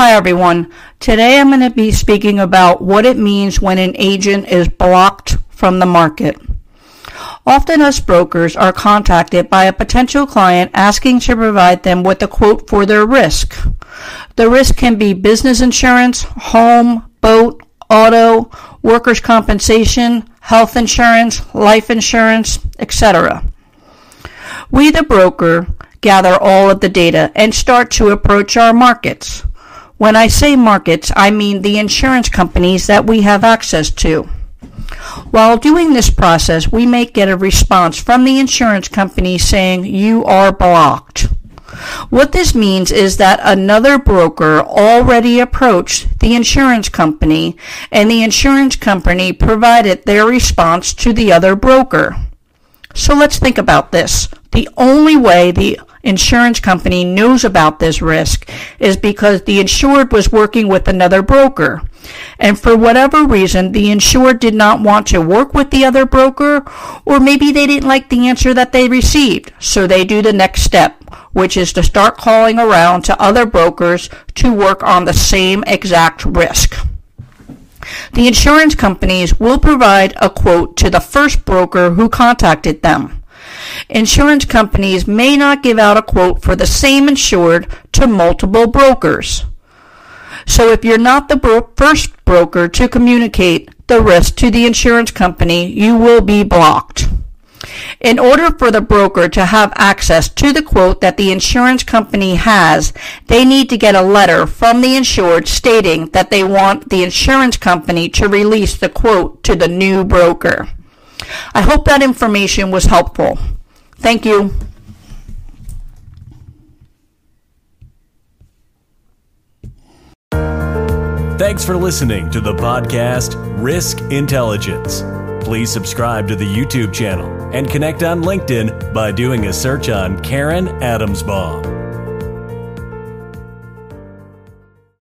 Hi everyone. Today I'm going to be speaking about what it means when an agent is blocked from the market. Often us brokers are contacted by a potential client asking to provide them with a quote for their risk. The risk can be business insurance, home, boat, auto, workers' compensation, health insurance, life insurance, etc. We, the broker, gather all of the data and start to approach our markets. When I say markets, I mean the insurance companies that we have access to. While doing this process, we may get a response from the insurance company saying you are blocked. What this means is that another broker already approached the insurance company and the insurance company provided their response to the other broker. So let's think about this. The only way the insurance company knows about this risk is because the insured was working with another broker. And for whatever reason, the insured did not want to work with the other broker, or maybe they didn't like the answer that they received. So they do the next step, which is to start calling around to other brokers to work on the same exact risk. The insurance companies will provide a quote to the first broker who contacted them insurance companies may not give out a quote for the same insured to multiple brokers. So if you're not the bro- first broker to communicate the risk to the insurance company, you will be blocked. In order for the broker to have access to the quote that the insurance company has, they need to get a letter from the insured stating that they want the insurance company to release the quote to the new broker. I hope that information was helpful. Thank you. Thanks for listening to the podcast Risk Intelligence. Please subscribe to the YouTube channel and connect on LinkedIn by doing a search on Karen Adamsbaum.